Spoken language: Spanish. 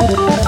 Thank you.